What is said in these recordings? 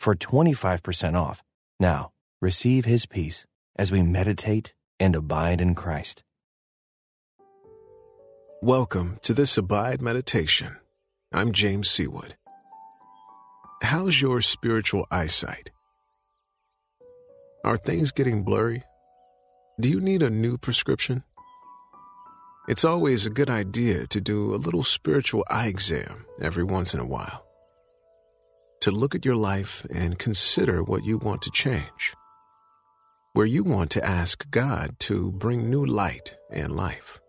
for 25% off. Now, receive his peace as we meditate and abide in Christ. Welcome to this Abide Meditation. I'm James Seawood. How's your spiritual eyesight? Are things getting blurry? Do you need a new prescription? It's always a good idea to do a little spiritual eye exam every once in a while to look at your life and consider what you want to change, where you want to ask God to bring new light and life.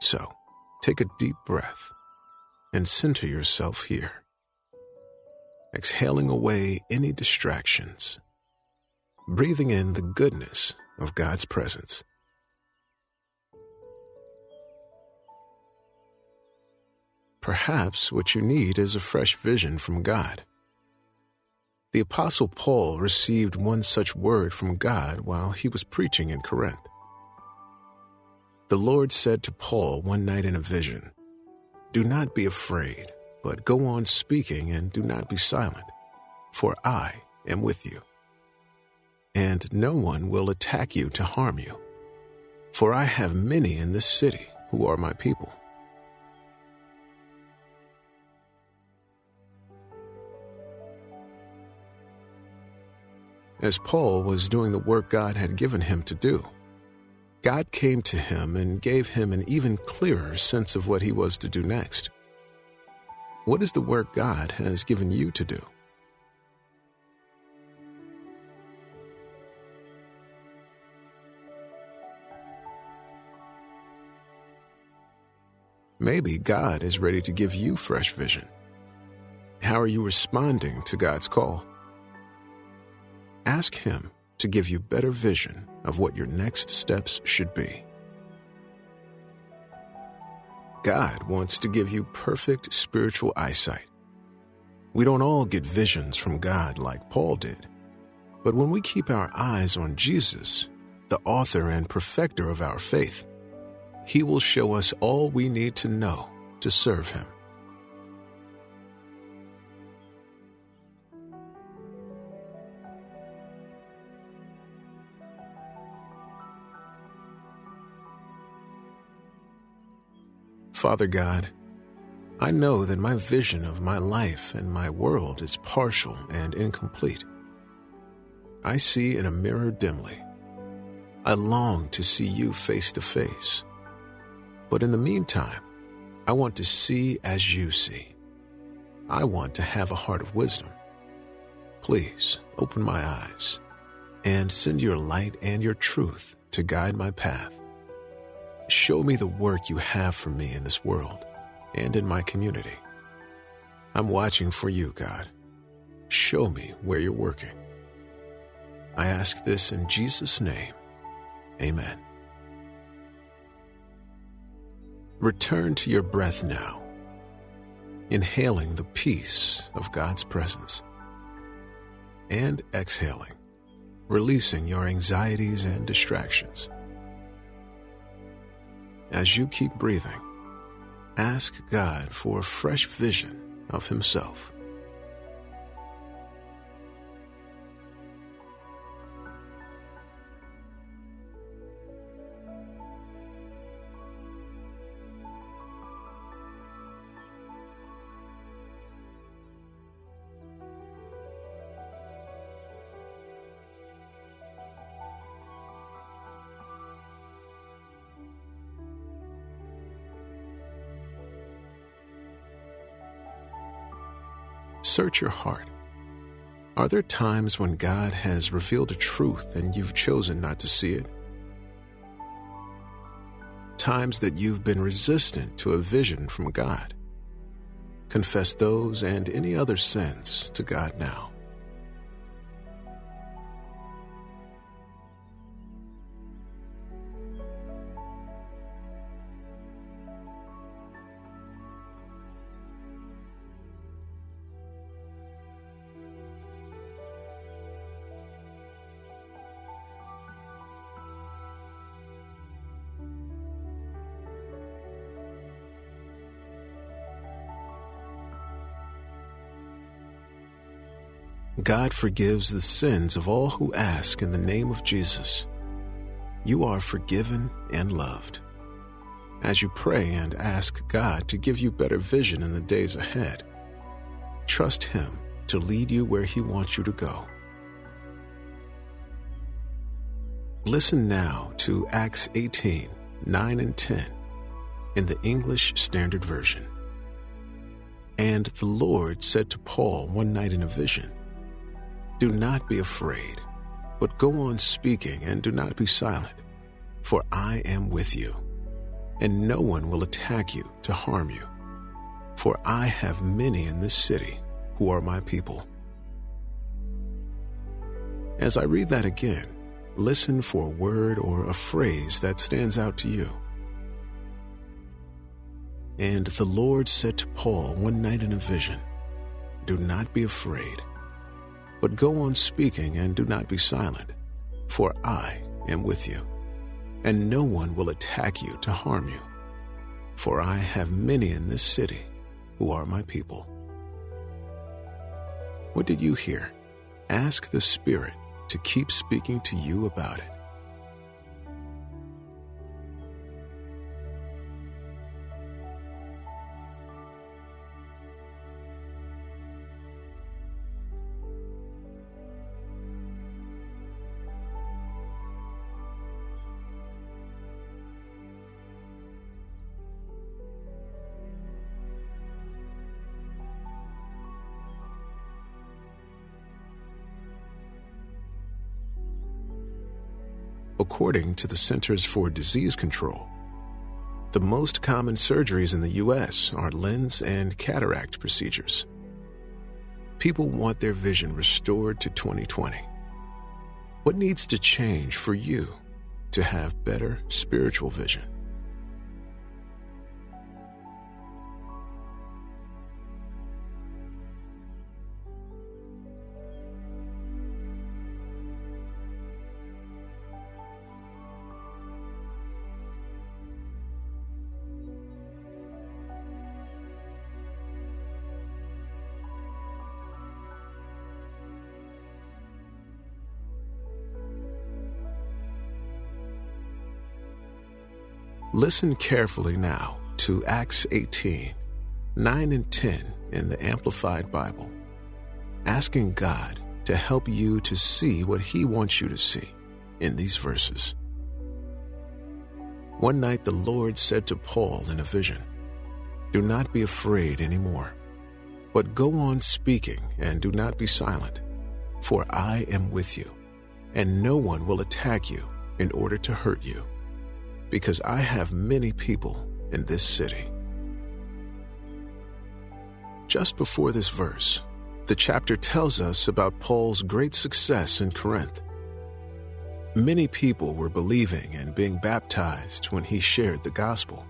So, take a deep breath and center yourself here, exhaling away any distractions, breathing in the goodness of God's presence. Perhaps what you need is a fresh vision from God. The Apostle Paul received one such word from God while he was preaching in Corinth. The Lord said to Paul one night in a vision, Do not be afraid, but go on speaking and do not be silent, for I am with you. And no one will attack you to harm you, for I have many in this city who are my people. As Paul was doing the work God had given him to do. God came to him and gave him an even clearer sense of what he was to do next. What is the work God has given you to do? Maybe God is ready to give you fresh vision. How are you responding to God's call? Ask Him to give you better vision of what your next steps should be. God wants to give you perfect spiritual eyesight. We don't all get visions from God like Paul did, but when we keep our eyes on Jesus, the author and perfecter of our faith, He will show us all we need to know to serve Him. Father God, I know that my vision of my life and my world is partial and incomplete. I see in a mirror dimly. I long to see you face to face. But in the meantime, I want to see as you see. I want to have a heart of wisdom. Please open my eyes and send your light and your truth to guide my path. Show me the work you have for me in this world and in my community. I'm watching for you, God. Show me where you're working. I ask this in Jesus' name. Amen. Return to your breath now, inhaling the peace of God's presence, and exhaling, releasing your anxieties and distractions. As you keep breathing, ask God for a fresh vision of Himself. Search your heart. Are there times when God has revealed a truth and you've chosen not to see it? Times that you've been resistant to a vision from God. Confess those and any other sins to God now. God forgives the sins of all who ask in the name of Jesus. You are forgiven and loved. As you pray and ask God to give you better vision in the days ahead, trust Him to lead you where He wants you to go. Listen now to Acts 18 9 and 10 in the English Standard Version. And the Lord said to Paul one night in a vision, Do not be afraid, but go on speaking and do not be silent, for I am with you, and no one will attack you to harm you. For I have many in this city who are my people. As I read that again, listen for a word or a phrase that stands out to you. And the Lord said to Paul one night in a vision, Do not be afraid, but go on speaking and do not be silent, for I am with you, and no one will attack you to harm you. For I have many in this city who are my people. What did you hear? Ask the Spirit to keep speaking to you about it. According to the Centers for Disease Control. The most common surgeries in the U.S. are lens and cataract procedures. People want their vision restored to 2020. What needs to change for you to have better spiritual vision? Listen carefully now to Acts 18, 9 and 10 in the Amplified Bible, asking God to help you to see what He wants you to see in these verses. One night the Lord said to Paul in a vision, Do not be afraid anymore, but go on speaking and do not be silent, for I am with you, and no one will attack you in order to hurt you because I have many people in this city. Just before this verse, the chapter tells us about Paul's great success in Corinth. Many people were believing and being baptized when he shared the gospel.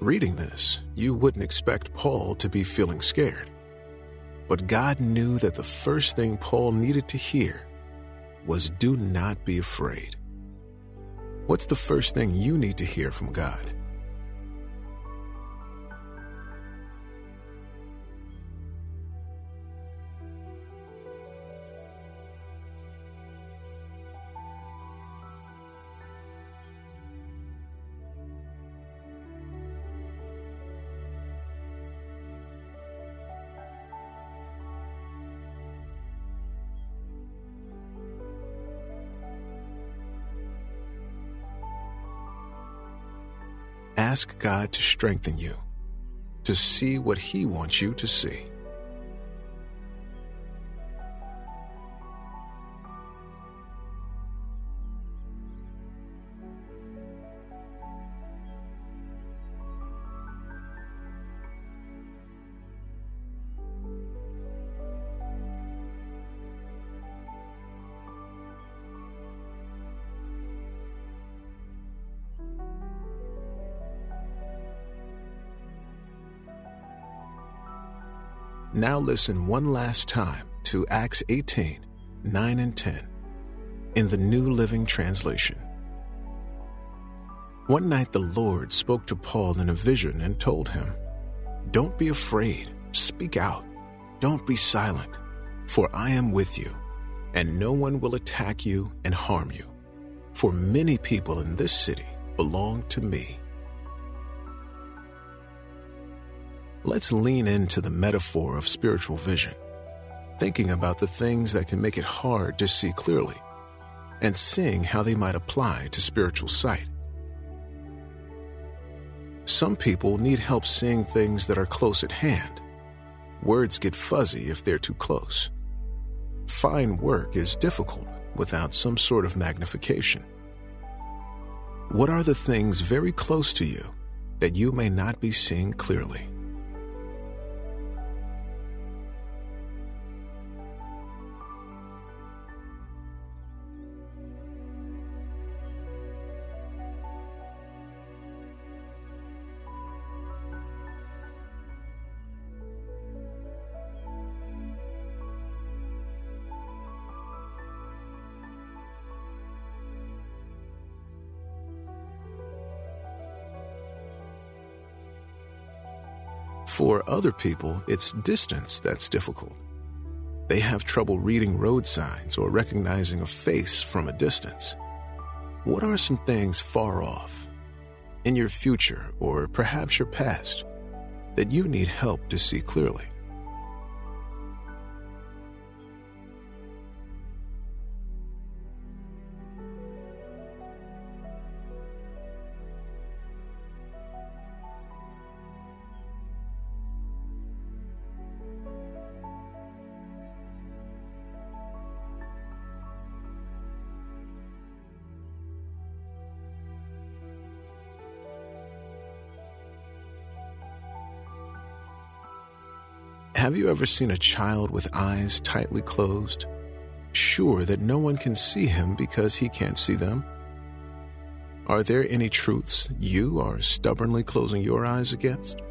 Reading this, you wouldn't expect Paul to be feeling scared. But God knew that the first thing Paul needed to hear was do not be afraid. What's the first thing you need to hear from God? Ask God to strengthen you, to see what He wants you to see. Now listen one last time to Acts 18 9 and 10 in the New Living Translation. One night the Lord spoke to Paul in a vision and told him, Don't be afraid, speak out, don't be silent, For I am with you, and no one will attack you and harm you. For many people in this city belong to me. Let's lean into the metaphor of spiritual vision, thinking about the things that can make it hard to see clearly, and seeing how they might apply to spiritual sight. Some people need help seeing things that are close at hand. Words get fuzzy if they're too close. Fine work is difficult without some sort of magnification. What are the things very close to you that you may not be seeing clearly? For other people, it's distance that's difficult. They have trouble reading road signs or recognizing a face from a distance. What are some things far off, in your future or perhaps your past, that you need help to see clearly? Have you ever seen a child with eyes tightly closed, sure that no one can see him because he can't see them? Are there any truths you are stubbornly closing your eyes against?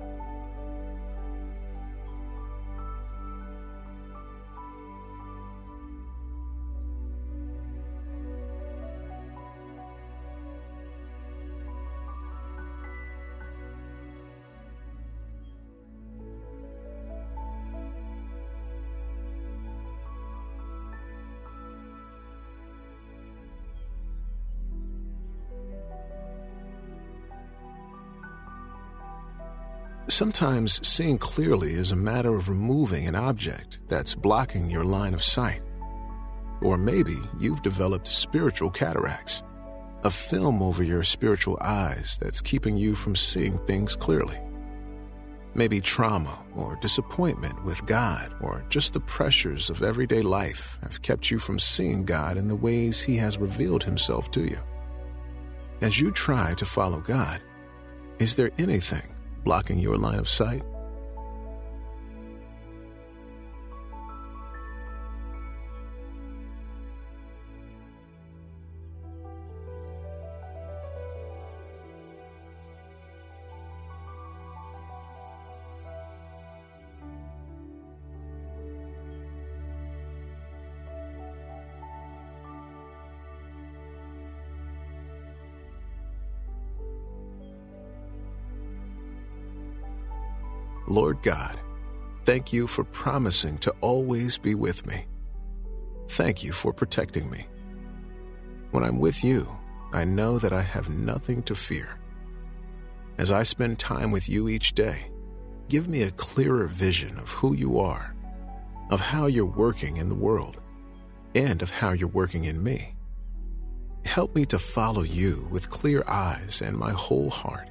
Sometimes seeing clearly is a matter of removing an object that's blocking your line of sight. Or maybe you've developed spiritual cataracts, a film over your spiritual eyes that's keeping you from seeing things clearly. Maybe trauma or disappointment with God or just the pressures of everyday life have kept you from seeing God in the ways He has revealed Himself to you. As you try to follow God, is there anything blocking your line of sight? Lord God, thank you for promising to always be with me. Thank you for protecting me. When I'm with you, I know that I have nothing to fear. As I spend time with you each day, give me a clearer vision of who you are, of how you're working in the world, and of how you're working in me. Help me to follow you with clear eyes and my whole heart.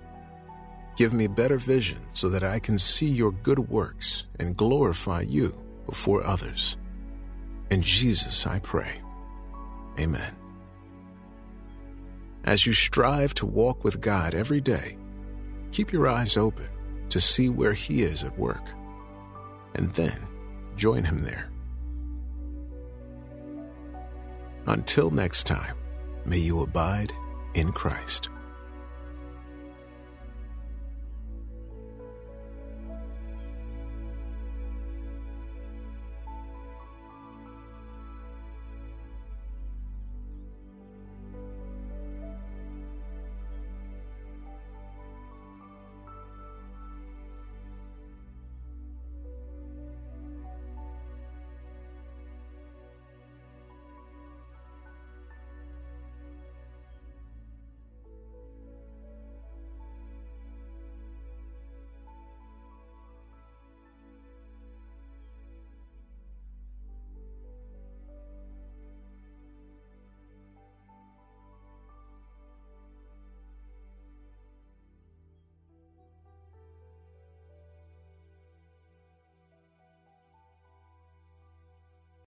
Give me better vision so that I can see your good works and glorify you before others. In Jesus I pray. Amen. As you strive to walk with God every day, keep your eyes open to see where He is at work, and then join Him there. Until next time, may you abide in Christ.